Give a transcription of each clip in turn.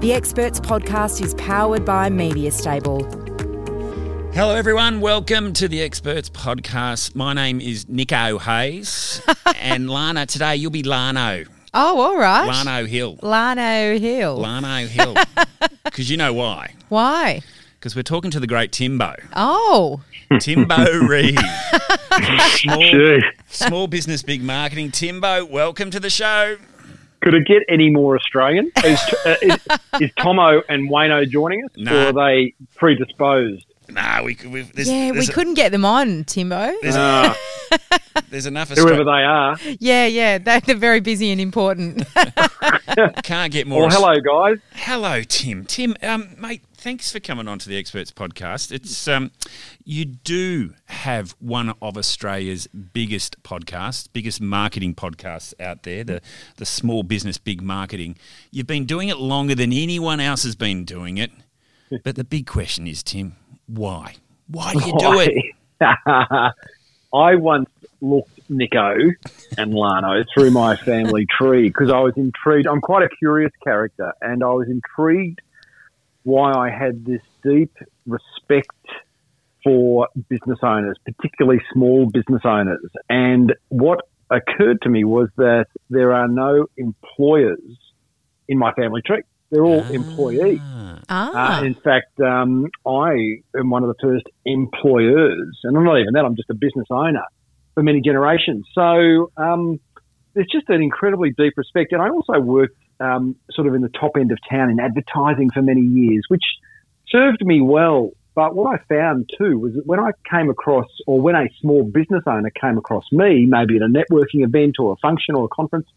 The Experts podcast is powered by Media Stable. Hello, everyone. Welcome to the Experts Podcast. My name is Nico Hayes, and Lana. Today you'll be Lano. Oh, all right. Lano Hill. Lano Hill. Lano Hill. Because you know why? Why? Because we're talking to the great Timbo. Oh. Timbo Reid. small, small business, big marketing. Timbo, welcome to the show. Could it get any more Australian? Is, uh, is, is Tomo and Wayno joining us, Nah. or are they predisposed? Nah, we, we there's, Yeah, we there's, couldn't get them on, Timbo. There's, Ah, there's enough whoever they are. Yeah, yeah, they- they're very busy and important. Can't get more. Well, hello, guys. Hello, Tim. Tim, um, mate, thanks for coming on to the Experts Podcast. It's um, you do have one of Australia's biggest podcasts, biggest marketing podcasts out there, the the Small Business Big Marketing. You've been doing it longer than anyone else has been doing it. But the big question is, Tim, why? Why do you do it? I once looked Nico and Lano through my family tree because I was intrigued. I'm quite a curious character, and I was intrigued why I had this deep respect for business owners, particularly small business owners. And what occurred to me was that there are no employers in my family tree. They're all employees. Ah. ah. Uh, in fact, um, I am one of the first employers, and I'm not even that, I'm just a business owner for many generations. So um, there's just an incredibly deep respect. And I also worked um, sort of in the top end of town in advertising for many years, which served me well. But what I found too was that when I came across, or when a small business owner came across me, maybe at a networking event or a function or a conference,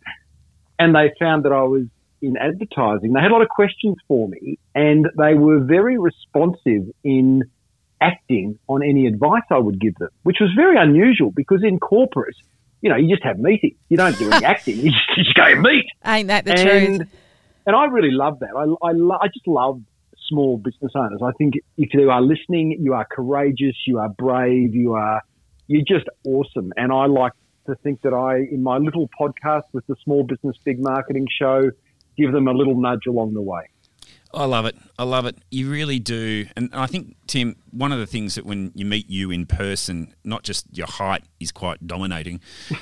and they found that I was in advertising, they had a lot of questions for me and they were very responsive in acting on any advice I would give them, which was very unusual because in corporate, you know, you just have meetings. You don't do any acting. You just, you just go meet. Ain't that the and, truth? and I really love that. I, I, lo- I just love small business owners. I think if you are listening, you are courageous, you are brave, you are, you're just awesome. And I like to think that I, in my little podcast with the Small Business Big Marketing Show, give them a little nudge along the way. I love it. I love it. You really do. And I think, Tim, one of the things that when you meet you in person, not just your height is quite dominating. Uh,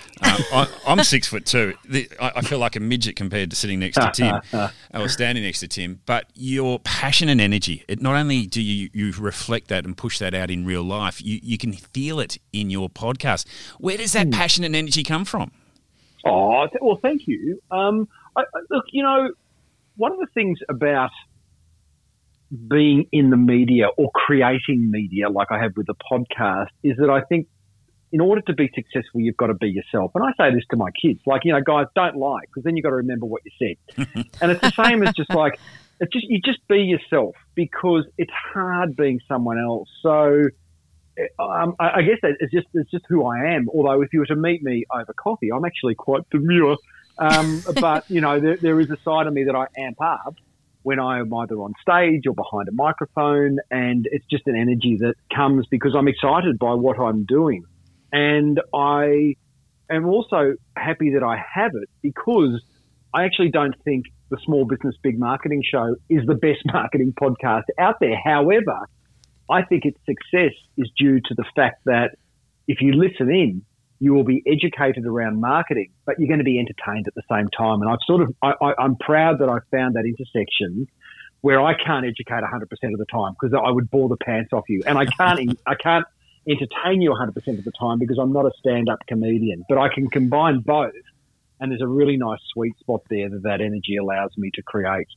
I, I'm six foot two. I, I feel like a midget compared to sitting next to Tim or standing next to Tim. But your passion and energy, it not only do you, you reflect that and push that out in real life, you, you can feel it in your podcast. Where does that passion and energy come from? Oh, well, thank you. Um, I, I, look, you know, one of the things about being in the media or creating media, like I have with the podcast, is that I think in order to be successful, you've got to be yourself. And I say this to my kids, like, you know, guys, don't lie, because then you've got to remember what you said. and it's the same as just like, it's just, you just be yourself because it's hard being someone else. So, um, I I guess that it's just it's just who I am. Although if you were to meet me over coffee, I'm actually quite demure. Um, but you know, there, there is a side of me that I amp up when I am either on stage or behind a microphone, and it's just an energy that comes because I'm excited by what I'm doing, and I am also happy that I have it because I actually don't think the Small Business Big Marketing Show is the best marketing podcast out there. However, I think its success is due to the fact that if you listen in, you will be educated around marketing, but you're going to be entertained at the same time. And I've sort of, I, I, I'm proud that I found that intersection where I can't educate 100% of the time because I would bore the pants off you, and I can't, I can't entertain you 100% of the time because I'm not a stand-up comedian. But I can combine both, and there's a really nice sweet spot there that that energy allows me to create.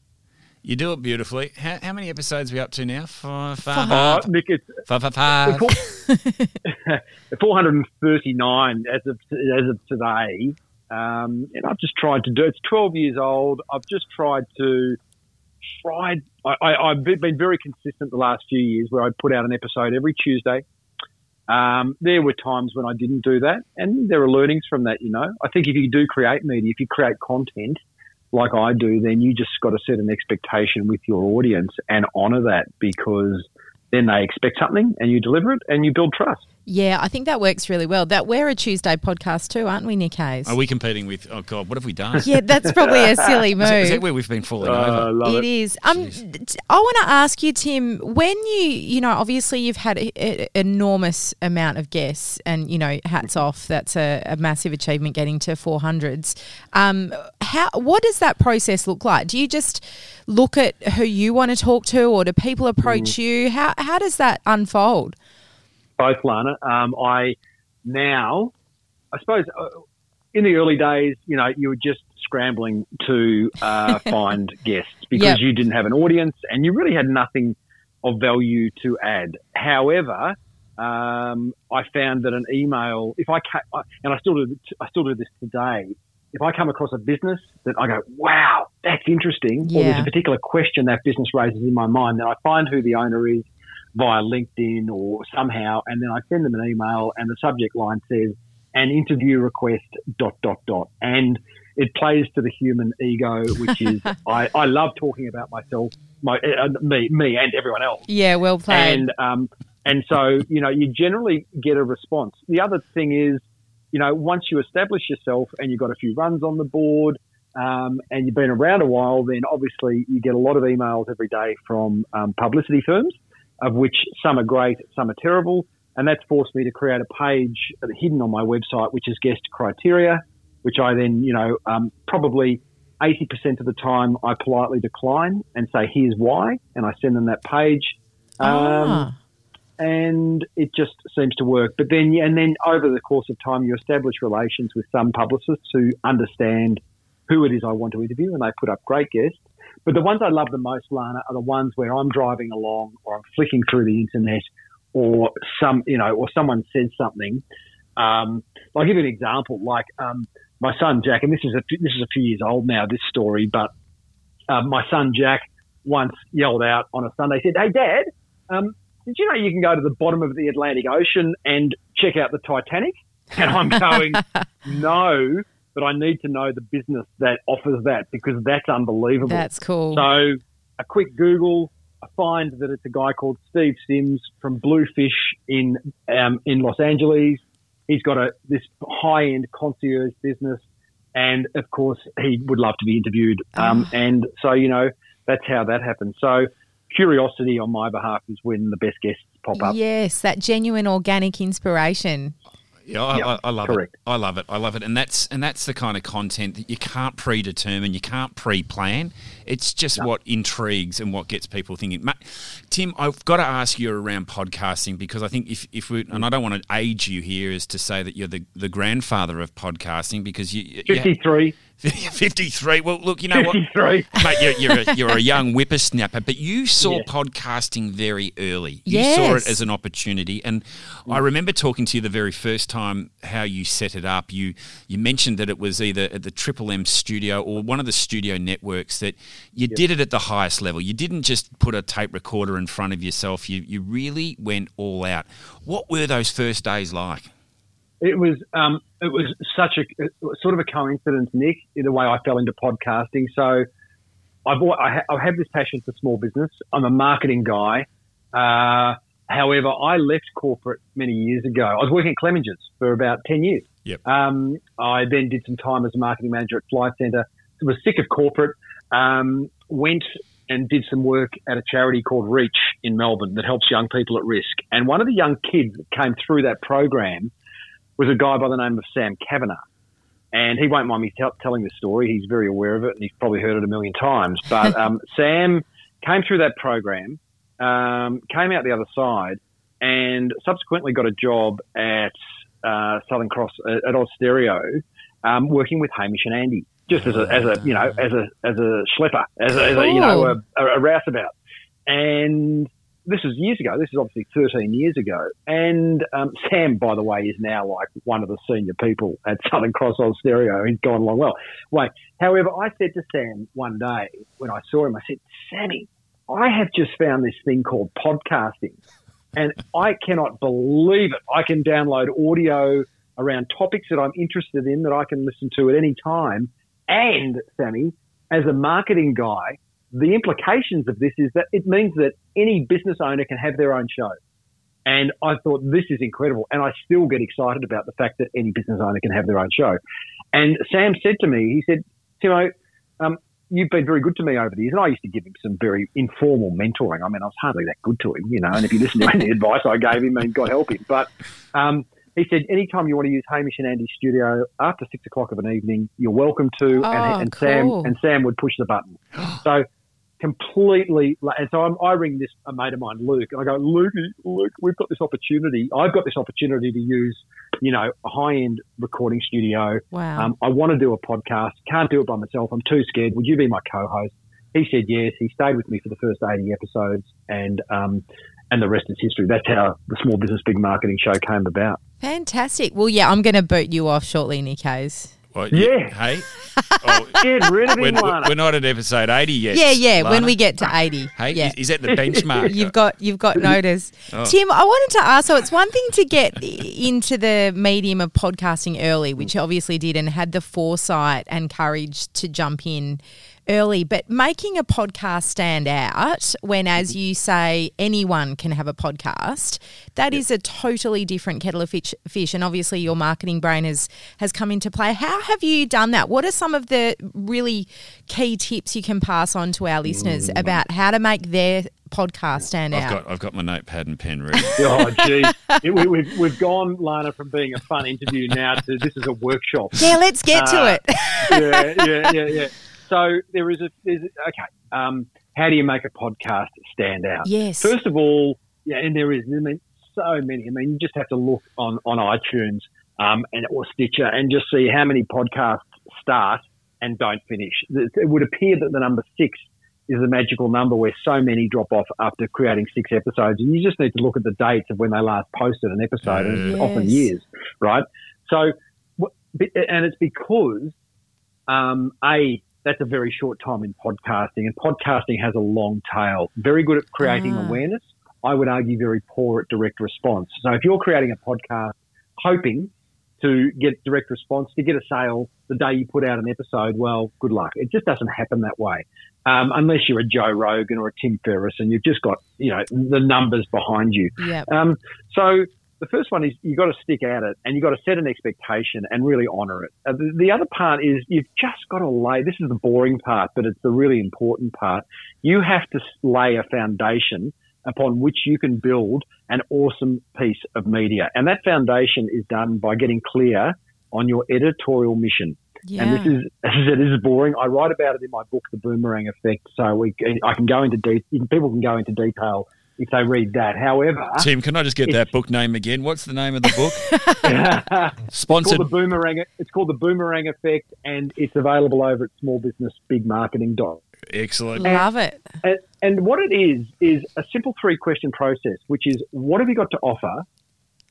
You do it beautifully. How, how many episodes are we up to now? Five, Five. Uh, Nick, it's, five, five, five. Four- 439 as of as of today, um, and I've just tried to do. It's 12 years old. I've just tried to tried. I, I, I've been very consistent the last few years where I put out an episode every Tuesday. Um, there were times when I didn't do that, and there are learnings from that. You know, I think if you do create media, if you create content like I do, then you just got to set an expectation with your audience and honour that because then they expect something and you deliver it and you build trust. Yeah, I think that works really well. That we're a Tuesday podcast too, aren't we, Nick Hayes? Are we competing with? Oh God, what have we done? Yeah, that's probably a silly move. Is that, is that where we've been falling Uh, over? love It is. Um, t- I want to ask you, Tim, when you, you know, obviously you've had an enormous amount of guests, and you know, hats off. That's a, a massive achievement getting to four hundreds. Um, how? What does that process look like? Do you just look at who you want to talk to, or do people approach you? How how does that unfold? Both, Lana. Um, I now, I suppose, uh, in the early days, you know, you were just scrambling to uh, find guests because Yep. you didn't have an audience and you really had nothing of value to add. However, um, I found that an email, if I ca- and I still do, I still do this today. If I come across a business that I go, wow, that's interesting, or there's a particular question that business raises in my mind, then I find who the owner is via LinkedIn or somehow, and then I send them an email, and the subject line says an interview request dot dot dot, and it plays to the human ego, which is I, I love talking about myself, my uh, me me and everyone else, Yeah, well played. and um and so you know you generally get a response. The other thing is, you know, once you establish yourself and you've got a few runs on the board. Um, and you've been around a while, then obviously you get a lot of emails every day from um, publicity firms of which some are great, some are terrible. And that's forced me to create a page hidden on my website, which is guest criteria, which I then, you know, um, probably 80% of the time I politely decline and say, here's why. And I send them that page. Um, Ah. and it just seems to work. But then, and then over the course of time, you establish relations with some publicists who understand who it is I want to interview, and they put up great guests. But the ones I love the most, Lana, are the ones where I'm driving along, or I'm flicking through the internet, or some, you know, or someone says something. Um, I'll give you an example. Like um, my son Jack, and this is a this is a few years old now. This story, but uh, my son Jack once yelled out on a Sunday, said, "Hey, Dad, um, did you know you can go to the bottom of the Atlantic Ocean and check out the Titanic?" And I'm going, "No, but I need to know the business that offers that because that's unbelievable." That's cool. So a quick Google, I find that it's a guy called Steve Sims from Bluefish in um, in Los Angeles. He's got a this high end concierge business, and of course he would love to be interviewed. Um, And so you know that's how that happens. So curiosity on my behalf is when the best guests pop up. Yes, that genuine organic inspiration. Yeah, I, Yeah, I, I love correct. it. I love it. I love it, and that's and that's the kind of content that you can't predetermine, you can't pre-plan. It's just what intrigues and what gets people thinking. Ma- Tim, I've got to ask you around podcasting because I think if if we and I don't want to age you here is to say that you're the, the grandfather of podcasting because you, you Fifty three. 53. Well, look, you know what? 53. Mate, you're, you're, a, you're a young whippersnapper, but you saw Yeah. podcasting very early. You saw it as an opportunity. And I remember talking to you the very first time how you set it up. You you mentioned that it was either at the Triple M studio or one of the studio networks that you did it at the highest level. You didn't just put a tape recorder in front of yourself. You, you really went all out. What were those first days like? It was um, it was such a sort of a coincidence, Nick, in the way I fell into podcasting. So I've I, ha- I have this passion for small business. I'm a marketing guy. Uh, however, I left corporate many years ago. I was working at Clemenger's for about ten years. Yep. Um, I then did some time as a marketing manager at Flight Centre. Was sick of corporate. Um, went and did some work at a charity called Reach in Melbourne that helps young people at risk. And one of the young kids that came through that program was a guy by the name of Sam Kavanagh. And he won't mind me tell telling this story. He's very aware of it and he's probably heard it a million times. But um, Sam came through that program, um, came out the other side, and subsequently got a job at uh, Southern Cross at, at Austereo, um, working with Hamish and Andy, just as a, as a you know as a as a schlepper, as a, as a you know a, a rouseabout. And this is years ago. This is obviously 13 years ago. And um, Sam, by the way, is now like one of the senior people at Southern Cross Austereo. He's gone along well. Wait, however, I said to Sam one day when I saw him, I said, Sammy, I have just found this thing called podcasting. And I cannot believe it. I can download audio around topics that I'm interested in that I can listen to at any time. And, Sammy, as a marketing guy, the implications of this is that it means that any business owner can have their own show. And I thought this is incredible. And I still get excited about the fact that any business owner can have their own show. And Sam said to me, he said, Timo, um, you've been very good to me over the years. And I used to give him some very informal mentoring. I mean, I was hardly that good to him, you know. And if you listen to any advice I gave him, I mean, God help him. But um, he said, anytime you want to use Hamish and Andy's studio after six o'clock of an evening, you're welcome to. Oh, and, and cool. Sam and Sam would push the button. So completely. And so I'm, I ring this a mate of mine, Luke, and I go, Luke, Luke, we've got this opportunity. I've got this opportunity to use, you know, a high end recording studio. Wow. Um, I want to do a podcast. Can't do it by myself. I'm too scared. Would you be my co-host? He said yes. He stayed with me for the first 80 episodes, and um, and the rest is history. That's how the Small Business Big Marketing Show came about. Fantastic. Well, yeah, I'm going to boot you off shortly, Nick Hayes. Well, Yeah. Hey. Oh, Get rid of we're, Lana. we're not at episode 80 yet. Yeah, yeah. When we get to 80. Hey, yeah. is, is that the benchmark? You've got you've got oh. notice. Oh. Tim, I wanted to ask so it's one thing to get into the medium of podcasting early, which you obviously did and had the foresight and courage to jump in early, but making a podcast stand out when as you say anyone can have a podcast, that is a totally different kettle of fish, fish and obviously your marketing brain has has come into play. How have you done that? What are some of the really key tips you can pass on to our listeners about how to make their podcast stand I've out? got, I've got my notepad and pen ready. Oh, gee. It- we, we've, we've gone, Lana, from being a fun interview now to this is a workshop. yeah, let's get to Uh, it. yeah, yeah, yeah, yeah. So there is a, there's okay. Um, how do you make a podcast stand out? Yes. First of all, yeah, and there is, I mean, so many. I mean, you just have to look on, on iTunes um, and or Stitcher and just see how many podcasts start and don't finish. It would appear that the number six is the magical number where so many drop off after creating six episodes. And you just need to look at the dates of when they last posted an episode, and it's often years, right? So, and it's because, um, A, that's a very short time in podcasting, and podcasting has a long tail. Very good at creating Ah. awareness. I would argue very poor at direct response. So if you're creating a podcast hoping to get direct response, to get a sale the day you put out an episode, well, good luck. It just doesn't happen that way. Um, unless you're a Joe Rogan or a Tim Ferriss and you've just got, you know, the numbers behind you. Yep. Um, so the first one is you've got to stick at it and you've got to set an expectation and really honour it. Uh, the, the other part is you've just got to lay, this is the boring part, but it's the really important part. You have to lay a foundation upon which you can build an awesome piece of media. And that foundation is done by getting clear on your editorial mission. Yeah. And this is, as I said, this is boring. I write about it in my book, The Boomerang Effect. So we, I can go into de- people can go into detail if they read that. However, Tim, can I just get that book name again? What's the name of the book? it's called Sponsored. the Boomerang. It's called the Boomerang Effect, and it's available over at smallbusinessbigmarketing.com. Excellent. Love it. And, and what it is is a simple three question process, which is what have you got to offer,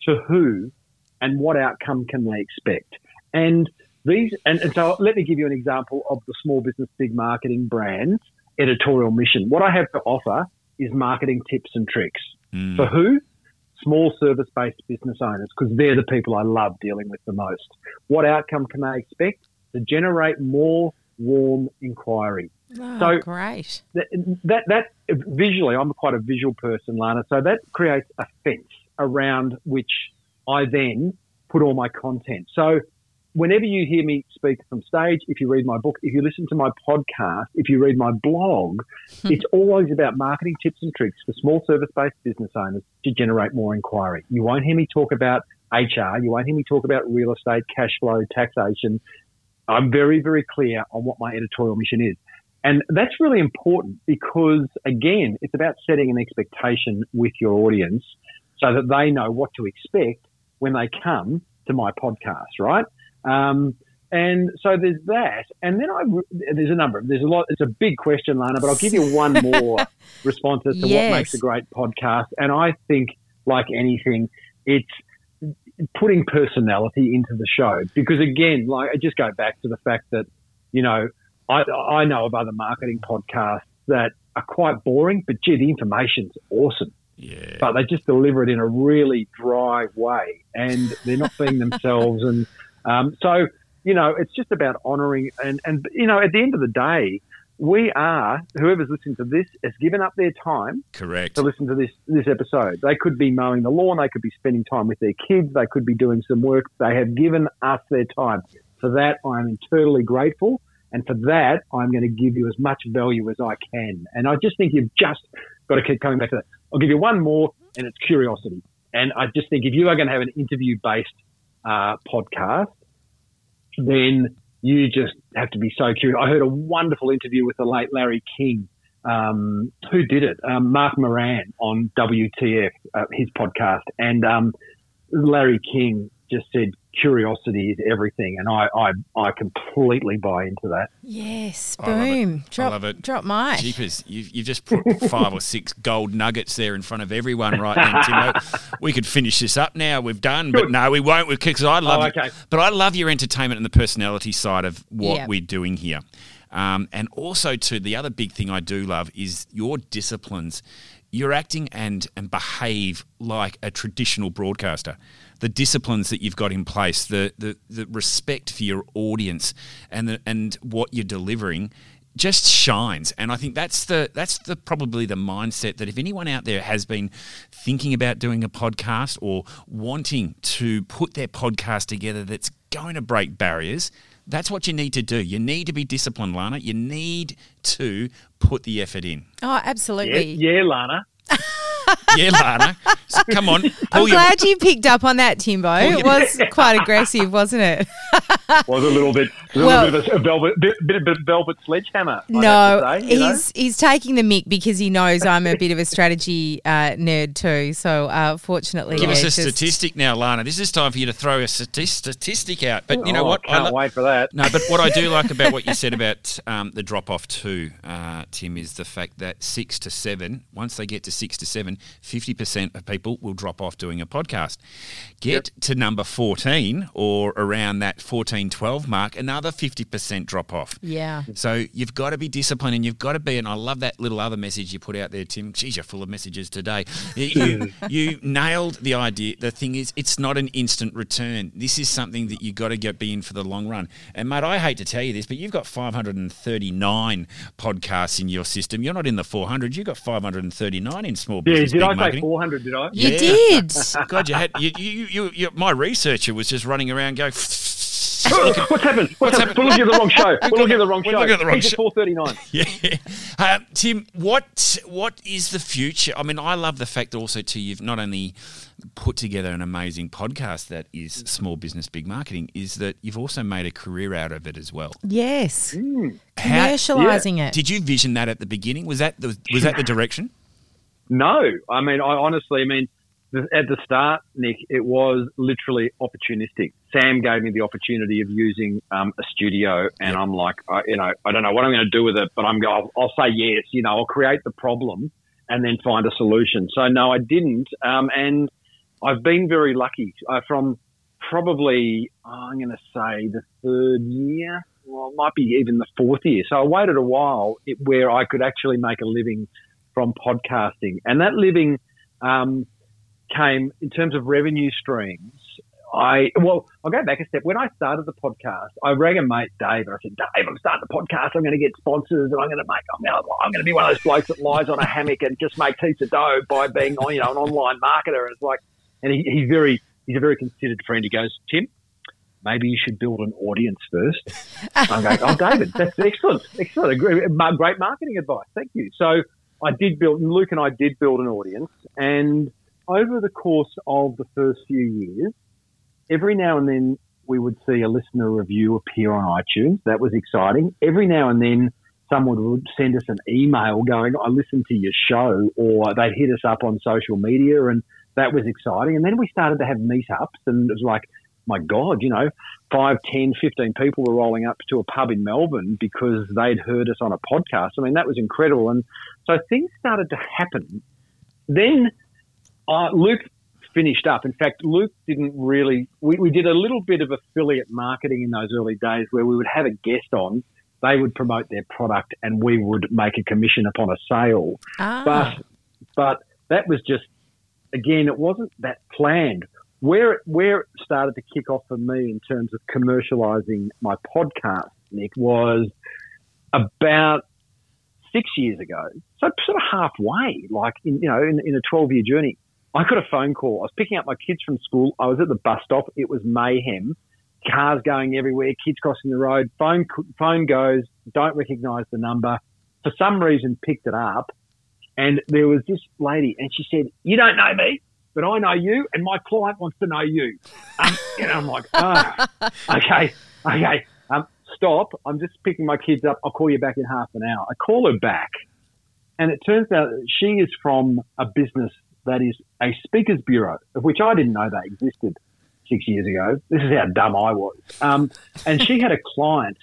to who, and what outcome can they expect? And these, and, and so let me give you an example of the small business big marketing brand's editorial mission. What I have to offer is marketing tips and tricks Mm. for who? Small service based business owners, because they're the people I love dealing with the most. What outcome can they expect? To generate more warm inquiry Oh, So- great. that, that that visually, I'm quite a visual person, Lana. So that creates a fence around which I then put all my content. So whenever you hear me speak from stage, if you read my book, if you listen to my podcast, if you read my blog, hmm. it's always about marketing tips and tricks for small service-based business owners to generate more inquiry. You won't hear me talk about HR. You won't hear me talk about real estate, cash flow, taxation. I'm very, very clear on what my editorial mission is. And that's really important because, again, it's about setting an expectation with your audience so that they know what to expect when they come to my podcast, right? Um, And so there's that, and then I there's a number. Of there's a lot. It's a big question, Lana, but I'll give you one more response as to Yes. what makes a great podcast. And I think, like anything, it's putting personality into the show because again, like I just go back to the fact that you know I I know of other marketing podcasts that are quite boring, but gee, the information's awesome Yeah. but they just deliver it in a really dry way and they're not being themselves. And um, so, you know, it's just about honouring. And, and, you know, at the end of the day, we are, whoever's listening to this has given up their time Correct. to listen to this, this episode. They could be mowing the lawn, they could be spending time with their kids, they could be doing some work. They have given us their time. For that, I'm eternally grateful. And for that, I'm going to give you as much value as I can. And I just think you've just got to keep coming back to that. I'll give you one more, and it's curiosity. And I just think if you are going to have an interview based uh, podcast, then you just have to be so curious. I heard a wonderful interview with the late Larry King. Um, who did it? Um, Marc Maron on WTF, uh, his podcast. And um, Larry King just said curiosity is everything. And I, I, I completely buy into that. Yes, I love it. boom. I Drop, love it. drop mic. Jeepers, you've, you've just put five or six gold nuggets there in front of everyone right now, Timo. We could finish this up now. We've done, but no, we won't because I love Oh, it. okay. But I love your entertainment and the personality side of what Yeah. we're doing here. Um, and also, too, the other big thing I do love is your disciplines. You're acting and, and behave like a traditional broadcaster. The disciplines that you've got in place, the, the, the respect for your audience and, the, and what you're delivering just shines and i think that's the that's the probably the mindset that if anyone out there has been thinking about doing a podcast or wanting to put their podcast together that's going to break barriers that's what you need to do you need to be disciplined lana you need to put the effort in Oh, Yeah, absolutely. yeah Lana. yeah lana So come on I'm pull your, glad you picked up on that, Timbo. It was quite aggressive, wasn't it? Was a little bit, a little Well- bit of a velvet, bit, bit, bit of velvet sledgehammer. I'd No, have to say, you know? he's he's taking the mic because he knows I'm a bit of a strategy uh, nerd too. So uh, fortunately, give yeah, us a just- statistic now lana this is time for you to throw a stati- statistic out but you know Oh, what I can't lo- wait for that. No, but what I do like about what you said about um, the drop off too, uh, Tim, is the fact that six to seven, once they get to six to seven, 50% of people will drop off doing a podcast. Get to number 14 or around that 14, 12 mark, another 50% drop off. Yeah. So you've got to be disciplined and you've got to be, and I love that little other message you put out there, Tim. Geez, you're full of messages today. You, you nailed the idea. The thing is, it's not an instant return. This is something that you've got to get be in for the long run. And mate, I hate to tell you this, but you've got 539 podcasts in your system. You're not in the 400. You've got 539 in small business. Yeah, business did big I say 400, did I? You Yeah. did. God, you had you, you, you, you, my researcher was just running around going. What's happened? What's, happened? We're looking at the wrong show. We're looking at the wrong We're show. looking at the wrong He's at show. 439. Yeah, um, Tim. What what is the future? I mean, I love the fact also too. You've not only put together an amazing podcast that is small business big marketing, is that you've also made a career out of it as well. Yes. Mm. How- Commercializing it. Did you vision that at the beginning? Was that the was that the direction? No, I mean, I honestly, I mean, th- at the start, Nick, it was literally opportunistic. Sam gave me the opportunity of using um, a studio, and I'm like, I, you know, I don't know what I'm going to do with it, but I'm going, I'll, I'll say yes. You know, I'll create the problem and then find a solution. So no, I didn't, um, and I've been very lucky uh, from probably oh, I'm going to say the third year. Well, it might be even the fourth year. So I waited a while it, where I could actually make a living from podcasting, and that living um, came in terms of revenue streams. I well, I'll go back a step. When I started the podcast, I rang a mate, Dave, and I said, "Dave, I'm starting the podcast. I'm going to get sponsors, and I'm going to make. I'm going to, I'm going to be one of those blokes that lies on a hammock and just makes heaps of dough by being, you know, an online marketer." And it's like, and he, he's very, he's a very considered friend. He goes, "Tim, maybe you should build an audience first. I'm going, "Oh, David, that's excellent, excellent, great marketing advice. Thank you." So I did build. Luke and I did build an audience, and over the course of the first few years every now and then we would see a listener review appear on iTunes. That was exciting. Every now and then someone would send us an email going, I listened to your show, or they'd hit us up on social media, and that was exciting. And then we started to have meetups, and it was like my God, you know, 5, 10, 15 people were rolling up to a pub in Melbourne because they'd heard us on a podcast. I mean, that was incredible. And so things started to happen. Then uh, Luke finished up. In fact, Luke didn't really, we, we did a little bit of affiliate marketing in those early days where we would have a guest on. They would promote their product and we would make a commission upon a sale. Ah. But, but that was just, again, it wasn't that planned. Where it, where it started to kick off for me in terms of commercializing my podcast, Nick, was about six years ago. So sort of halfway, like in, you know, in, in a 12 year journey, I got a phone call. I was picking up my kids from school. I was at the bus stop. It was mayhem. Cars going everywhere, kids crossing the road. Phone, phone goes. Don't recognize the number. For some reason, picked it up. And there was this lady and she said, you don't know me, but I know you and my client wants to know you. Um, and I'm like, oh, okay, okay. Um, stop. I'm just picking my kids up. I'll call you back in half an hour. I call her back and it turns out that she is from a business that is a speakers bureau, of which I didn't know they existed six years ago. This is how dumb I was. Um, and she had a client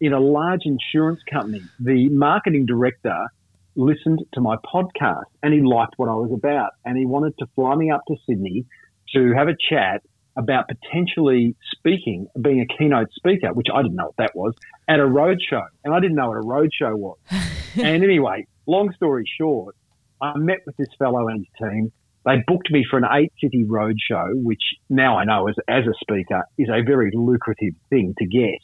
in a large insurance company. The marketing director listened to my podcast and he liked what I was about and he wanted to fly me up to Sydney to have a chat about potentially speaking, being a keynote speaker, which I didn't know what that was, at a roadshow. And I didn't know what a roadshow was. and anyway, long story short, I met with this fellow and his team. They booked me for an eight city roadshow, which now I know as, as a speaker is a very lucrative thing to get.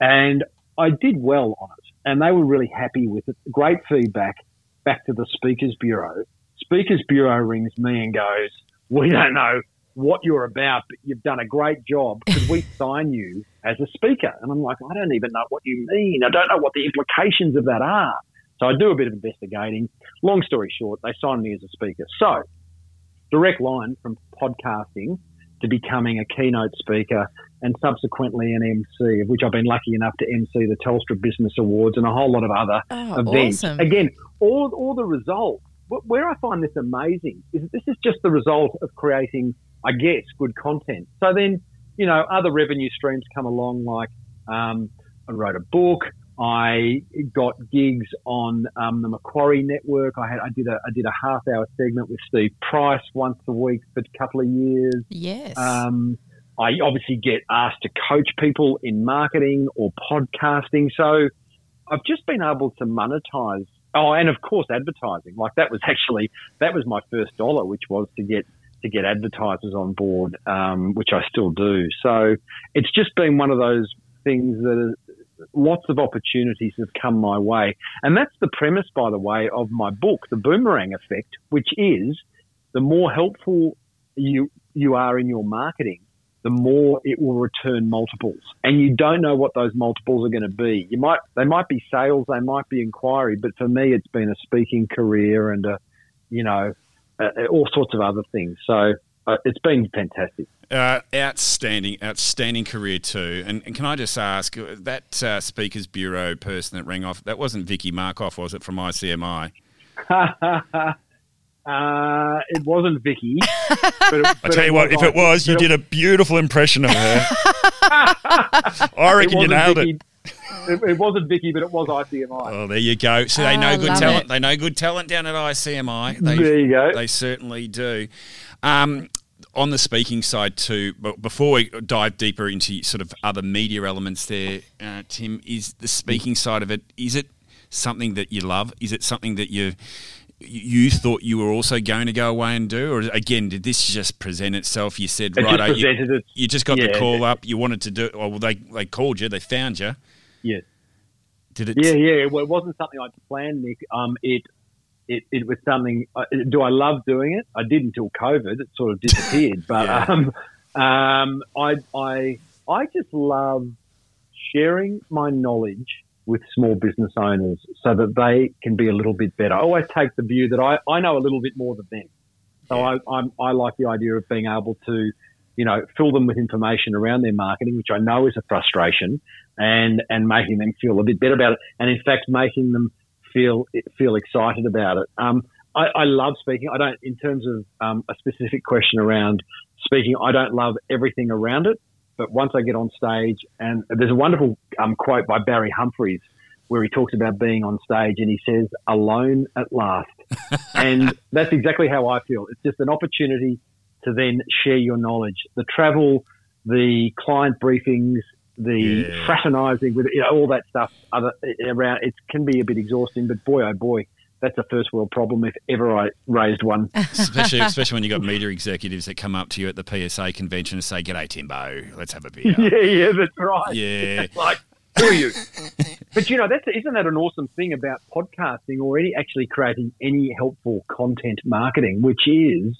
And I did well on it and they were really happy with it. Great feedback back to the Speakers Bureau. Speakers Bureau rings me and goes, we don't know what you're about, but you've done a great job. Could we sign you as a speaker? And I'm like, I don't even know what you mean. I don't know what the implications of that are. So I do a bit of investigating. Long story short, they signed me as a speaker. So direct line from podcasting to becoming a keynote speaker and subsequently an MC, of which I've been lucky enough to MC the Telstra Business Awards and a whole lot of other Oh, events. awesome. Again, all, all the results. Where I find this amazing is that this is just the result of creating, I guess, good content. So then, you know, other revenue streams come along, like um, I wrote a book. I got gigs on um, the Macquarie Network. I had I did a I did a half hour segment with Steve Price once a week for a couple of years. Yes. Um, I obviously get asked to coach people in marketing or podcasting. So I've just been able to monetize. Oh, and of course, advertising. Like that was actually that was my first dollar, which was to get to get advertisers on board, um, which I still do. So it's just been one of those things that lots of opportunities have come my way, and that's the premise, by the way, of my book, The Boomerang Effect, which is the more helpful you you are in your marketing, the more it will return multiples. And you don't know what those multiples are going to be. You might they might be sales, they might be inquiry, but for me, it's been a speaking career and a you know uh, all sorts of other things. So it's been fantastic. Uh, outstanding, outstanding career too. And, and can I just ask uh, that uh, Speakers Bureau person that rang off? That wasn't Vicky Markoff, was it from ICMI? uh, it wasn't Vicky. But it, I tell you what, if it was, you did a beautiful impression of her. I reckon you nailed it. It, it wasn't Vicky, but it was ICMI. Oh, there you go. So they Oh, know good talent. it. They know good talent down at ICMI. They, There you go. They certainly do. Um, on the speaking side too, but before we dive deeper into sort of other media elements there, uh, Tim, is the speaking side of it, is it something that you love? Is it something that you you thought you were also going to go away and do? Or again, did this just present itself? You said, It right, you, it. you just got the call up, you wanted to do it. Well, they, they called you, they found you. Yes. Did it? Yeah, yeah. Well, it wasn't something I planned, Nick. Um, it, it, it was something. Uh, do I love doing it? I did until COVID. It sort of disappeared. But Yeah. um, um, I, I, I just love sharing my knowledge with small business owners so that they can be a little bit better. I always take the view that I, I know a little bit more than them. So I, I'm, I like the idea of being able to, you know, fill them with information around their marketing, which I know is a frustration, and and making them feel a bit better about it, and in fact making them feel feel excited about it. Um, I, I love speaking. I don't, in terms of um, a specific question around speaking, I don't love everything around it. but once I get on stage, and there's a wonderful um, quote by Barry Humphries where he talks about being on stage and he says, alone at last. and that's exactly how I feel. It's just an opportunity to then share your knowledge. The travel, the client briefings, the Yeah. fraternizing with you know, all that stuff other, around, it can be a bit exhausting, but boy, oh boy, that's a first world problem if ever I raised one. especially especially when you've got media executives that come up to you at the PSA convention and say, "G'day, Timbo, let's have a beer." yeah, yeah, that's right. Yeah. Like, who are you? but you know, that's isn't that an awesome thing about podcasting or any actually creating any helpful content marketing, which is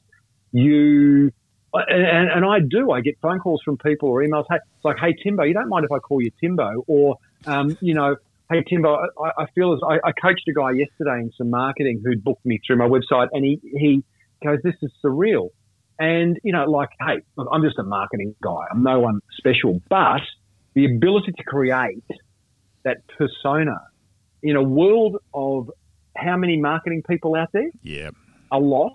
you. And, and I do. I get phone calls from people or emails. Hey, it's like, hey Timbo, you don't mind if I call you Timbo? Or, um, you know, hey Timbo, I, I feel as I, I coached a guy yesterday in some marketing who'd booked me through my website, and he he goes, this is surreal. And, you know, like, hey, look, I'm just a marketing guy. I'm no one special. But the ability to create that persona in a world of how many marketing people out there? Yeah. A lot.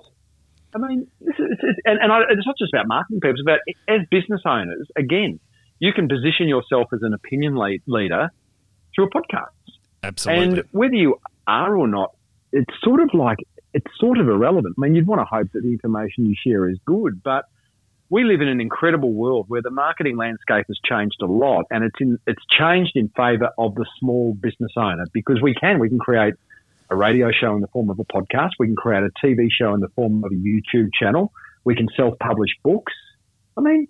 I mean, this is, it's, and, and I, it's not just about marketing people, it's about as business owners, again, you can position yourself as an opinion lead, leader through a podcast. Absolutely. And whether you are or not, it's sort of like it's sort of irrelevant. I mean, you'd want to hope that the information you share is good, but we live in an incredible world where the marketing landscape has changed a lot, and it's in it's changed in favour of the small business owner because we can we can create a radio show in the form of a podcast, we can create a TV show in the form of a YouTube channel, we can self-publish books. I mean,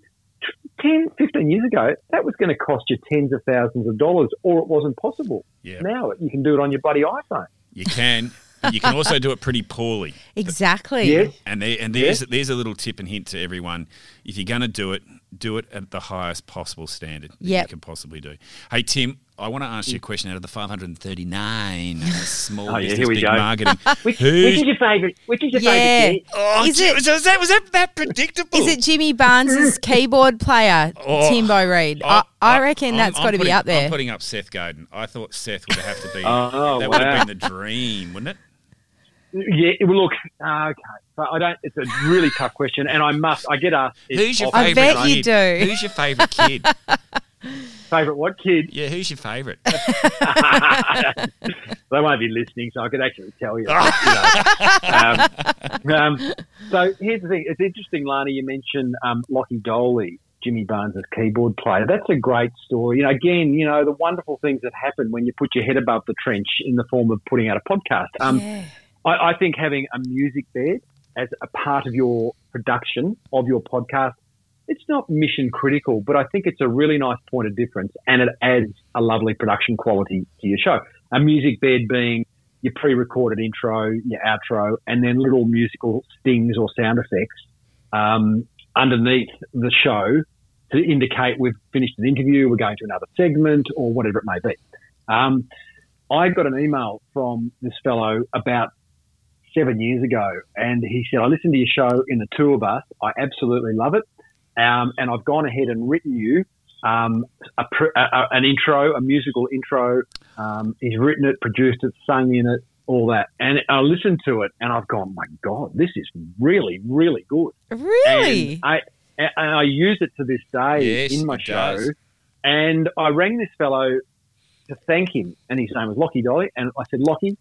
10, 15 years ago, that was going to cost you tens of thousands of dollars, or it wasn't possible. Yeah. Now you can do it on your bloody iPhone. you can. You can also do it pretty poorly. Exactly. Yes. And there, and there's there's a little tip and hint to everyone. If you're going to do it, do it at the highest possible standard that Yep. you can possibly do. Hey Tim, I want to ask you a mm. question out of the 539 small Oh, yeah, business here we big go. marketing. Which, Who's- which is your favourite? Which is your Yeah. favourite? kid? Oh, Is gee, it- was that was that that predictable? Is it Jimmy Barnes's keyboard player, Oh, Timbo Reed? I, I reckon I'm- that's I'm got to be up there. I'm putting up Seth Godin. I thought Seth would have to be. Oh, that would have been the dream, wouldn't it? Yeah. Well, look. Okay. So I don't. It's a really tough question, and I must. I get asked. Who's your often. I favourite bet you kid? do. Who's your favourite kid? Favourite what kid? yeah, who's your favourite? they won't be listening, so I could actually tell you. you know. um, um, so here's the thing. It's interesting, Lani. You mentioned um, Lachy Doley, Jimmy Barnes' keyboard player. That's a great story. You know, again, you know the wonderful things that happen when you put your head above the trench in the form of putting out a podcast. Um, yeah. I, I think having a music bed as a part of your production of your podcast, it's not mission critical, but I think it's a really nice point of difference and it adds a lovely production quality to your show. A music bed being your pre-recorded intro, your outro, and then little musical stings or sound effects um, underneath the show to indicate we've finished an interview, we're going to another segment, or whatever it may be. Um, I got an email from this fellow about seven years ago, and he said, "I listened to your show in the tour bus. I absolutely love it, um, and I've gone ahead and written you um, a, a, a- an intro, a musical intro. Um, he's written it, produced it, sung in it, all that. And I listened to it, and I've gone, my God, this is really, really good. Really? And I and I use it to this day Yes, in my show. does. And I rang this fellow to thank him, and his name was Lachy Doley. And I said, Lockie,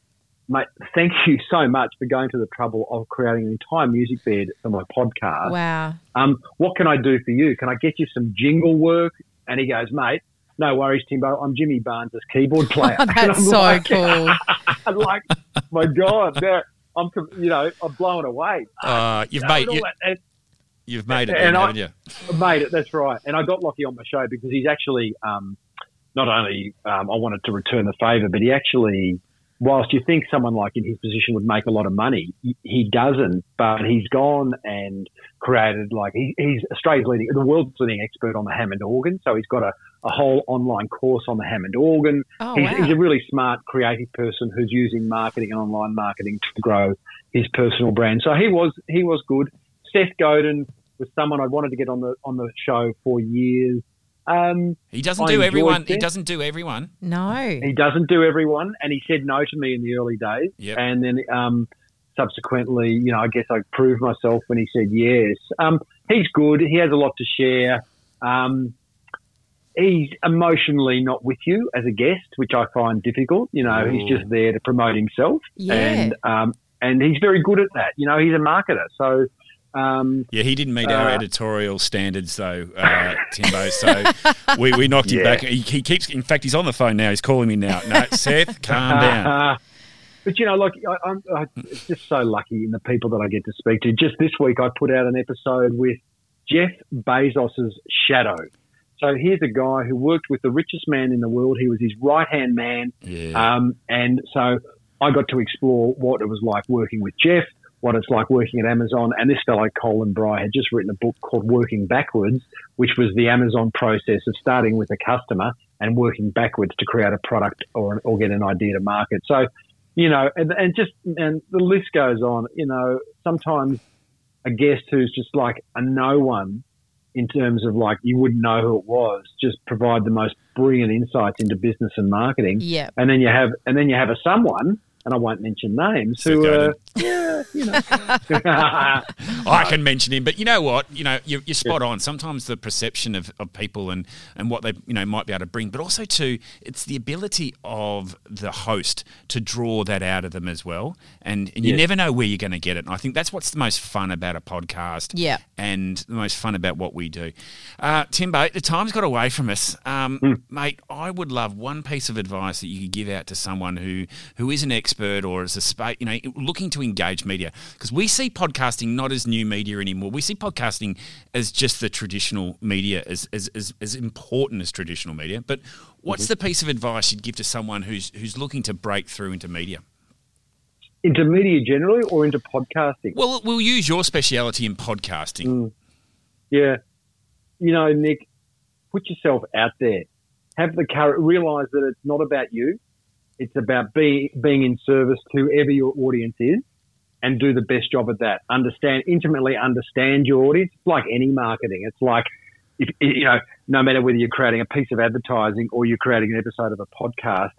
mate, thank you so much for going to the trouble of creating an entire music bed for my podcast. wow. Um, what can I do for you? Can I get you some jingle work? And he goes, mate, no worries, Timbo. I'm Jimmy Barnes' keyboard player. And That's I'm so like, cool. I'm like, my God, now I'm, you know, I'm blown away. Uh, you've made all you, and, you've made it, And then, I- haven't you? made it. That's right. And I got lucky on my show because he's actually um, not only um, I wanted to return the favour, but he actually, whilst you think someone like in his position would make a lot of money, he, doesn't. But he's gone and created like he, he's Australia's leading, the world's leading expert on the Hammond organ. So he's got a, a whole online course on the Hammond organ. Oh, he's, wow. he's a really smart, creative person who's using marketing and online marketing to grow his personal brand. So he was he was good. Seth Godin was someone I wanted to get on the on the show for years. Um, He doesn't I do enjoyed everyone. He doesn't do everyone. No. he doesn't do everyone, and he said no to me in the early days, Yep. and then um, subsequently, you know, I guess I proved myself when he said yes. Um, he's good. He has a lot to share. Um, he's emotionally not with you as a guest, which I find difficult. You know, he's just there to promote himself, Yeah. and um, and he's very good at that. You know, he's a marketer, so. Um, Yeah, he didn't meet our Uh, editorial standards, though, uh, Timbo. So we, we knocked him Yeah. back. He, he keeps, in fact, he's on the phone now. He's calling me now. No, Seth, calm down. but you know, like I, it's just so lucky in the people that I get to speak to. Just this week, I put out an episode with Jeff Bezos's shadow. So here's a guy who worked with the richest man in the world. He was his right hand man, Yeah. um, and so I got to explore what it was like working with Jeff, what it's like working at Amazon. And this fellow, Colin Bryar, had just written a book called Working Backwards, which was the Amazon process of starting with a customer and working backwards to create a product or, or get an idea to market. So, you know, and, and just, and the list goes on, you know, sometimes a guest who's just like a no one in terms of like you wouldn't know who it was, just provide the most brilliant insights into business and marketing yeah and then you have and then you have a someone, and I won't mention names, who Seth uh, yeah, you know, I can mention him, but you know what? You know, you're, you're spot on. Sometimes the perception of, of people and, and what they you know might be able to bring, but also too, it's the ability of the host to draw that out of them as well. And, and you Yes. never know where you're going to get it. And I think that's what's the most fun about a podcast. Yeah. and the most fun about what we do. Uh, Timbo, the time's got away from us, um, Hmm. mate. I would love one piece of advice that you could give out to someone who who is an expert or as a space, you know, looking to engage media because we see podcasting not as new media anymore. We see podcasting as just the traditional media, as as as, as important as traditional media. But what's Mm-hmm. the piece of advice you'd give to someone who's who's looking to break through into media? into media generally or into podcasting. Well, we'll use your speciality in podcasting. Mm. Yeah, you know, Nick, put yourself out there. Have the courage. Realize that it's not about you. It's about being being in service to whoever your audience is, and do the best job at that. Understand intimately understand your audience. It's like any marketing. It's like if you know, no matter whether you're creating a piece of advertising or you're creating an episode of a podcast,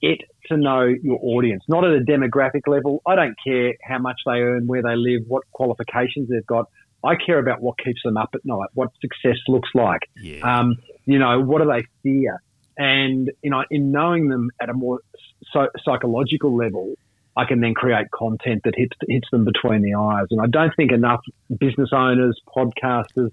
get to know your audience, not at a demographic level. I don't care how much they earn, where they live, what qualifications they've got. I care about what keeps them up at night, what success looks like. Yeah. Um, you know, what do they fear? And, you know, in knowing them at a more so- psychological level, I can then create content that hits, hits them between the eyes. And I don't think enough business owners, podcasters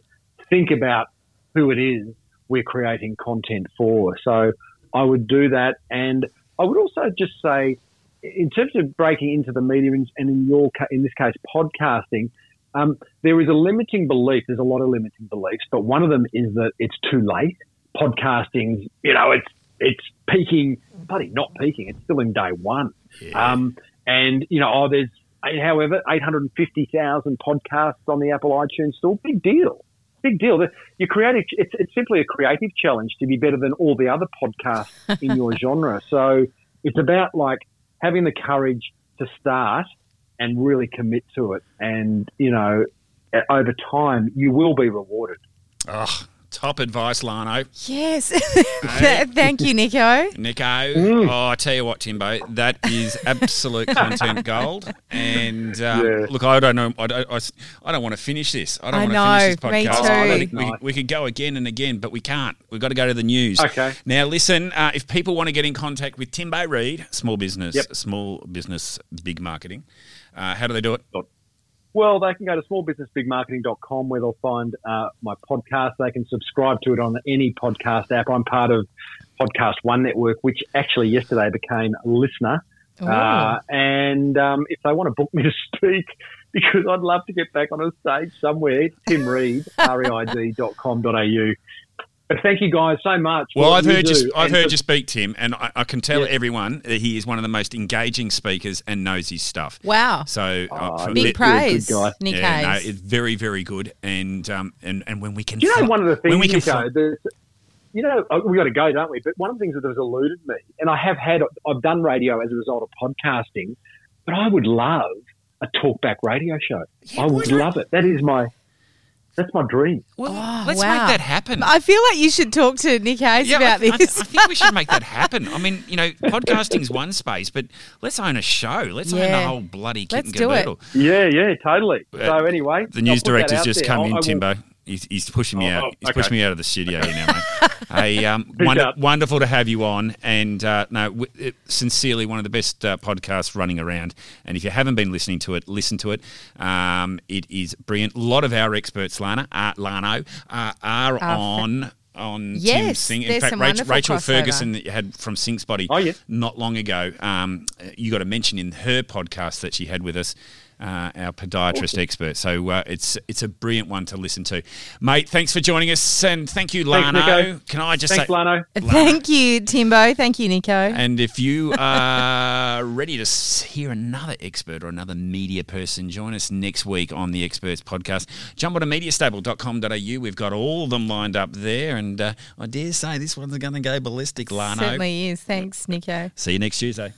think about who it is we're creating content for. So I would do that. And I would also just say, in terms of breaking into the media and in your in this case podcasting, um, there is a limiting belief. There's a lot of limiting beliefs, but one of them is that it's too late. Podcasting, you know, it's it's peaking, buddy, not peaking. It's still in day one. Um, and you know, oh, there's however 850,000 podcasts on the Apple iTunes store. Big deal. Big deal. The- You creative. It's, it's simply a creative challenge to be better than all the other podcasts in your genre. So it's about like having the courage to start and really commit to it. And you know, over time, you will be rewarded. Oh, top advice, Lano. Yes. Th- Thank you, Nico. Nico, Mm. oh, I tell you what, Timbo, that is absolute content gold. And um, Yeah. look, I don't know, I don't, I, s- I don't want to finish this. I don't I want know, to finish this podcast. too. I Oh, think we, we could go again and again, but we can't. We've got to go to the news. Okay. Now, listen, uh, if people want to get in contact with Timbo Reid, small business, Yep. small business, big marketing, uh, how do they do it? Well, they can go to smallbusinessbigmarketing.com where they'll find uh, my podcast. They can subscribe to it on any podcast app. I'm part of Podcast One Network, which actually yesterday became a LiSTNR. Uh, and um, if they want to book me to speak, because I'd love to get back on a stage somewhere, it's Tim Reid, reid.com.au. But thank you guys so much. Well, I've heard do. you. I've And heard for- you speak, Tim, and I, I can tell Yeah. everyone that he is one of the most engaging speakers and knows his stuff. Wow. So, Oh, uh, for Big lit- praise. Nick yeah, no, it's very, very good. And um, and and when we can, Do you know fly- one of the when things, we can Nico, fly- there's, you know, oh, we got to go, don't we? But one of the things that has eluded me, and I have had, I've done radio as a result of podcasting, but I would love a talkback radio show. Yeah, I would why not? love it. That is my, that's my dream. well, Oh, let's wow. make that happen. I feel like you should talk to Nick Hayes Yeah, about I, I- this. I think we should make that happen. I mean, you know, podcasting's one space, but let's own a show. Let's own the whole bloody kit Let's and do it. caboodle. Yeah, yeah, totally. Uh, so anyway, The news I'll put that director's just there. come I- in, I will- Timbo. He's, he's pushing me Oh, out. oh, He's okay. pushing me out of the studio here now, mate. hey, um, Who's wonder- wonderful to have you on, and uh, no, w- it, sincerely, one of the best uh, podcasts running around. And if you haven't been listening to it, listen to it. Um, it is brilliant. A lot of our experts, Lana, uh, Lano, uh, are Are- on. On Yes, Tim's thing. In there's fact, some Rachel, Rachel. Ferguson that you had from Sinks Body Oh, yeah. not long ago, um, you got a mention in her podcast that she had with us, uh, our podiatrist expert. So uh, it's it's a brilliant one to listen to, mate. Thanks for joining us, and thank you, Thanks, Lano. Nico. Can I just Thanks, say? Lano. Thank you, Timbo. Thank you, Nico. And if you are ready to hear another expert or another media person, join us next week on the Experts Podcast. Jump on to mediastable.com.au. We've got all of them lined up there. And uh, I dare say this one's going to go ballistic, Lano. Certainly is. Thanks, Nico. See you next Tuesday.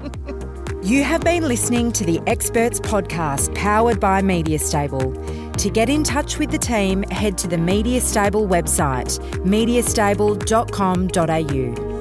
You have been listening to the Experts Podcast powered by MediaStable. To get in touch with the team, head to the MediaStable website, mediastable.com.au.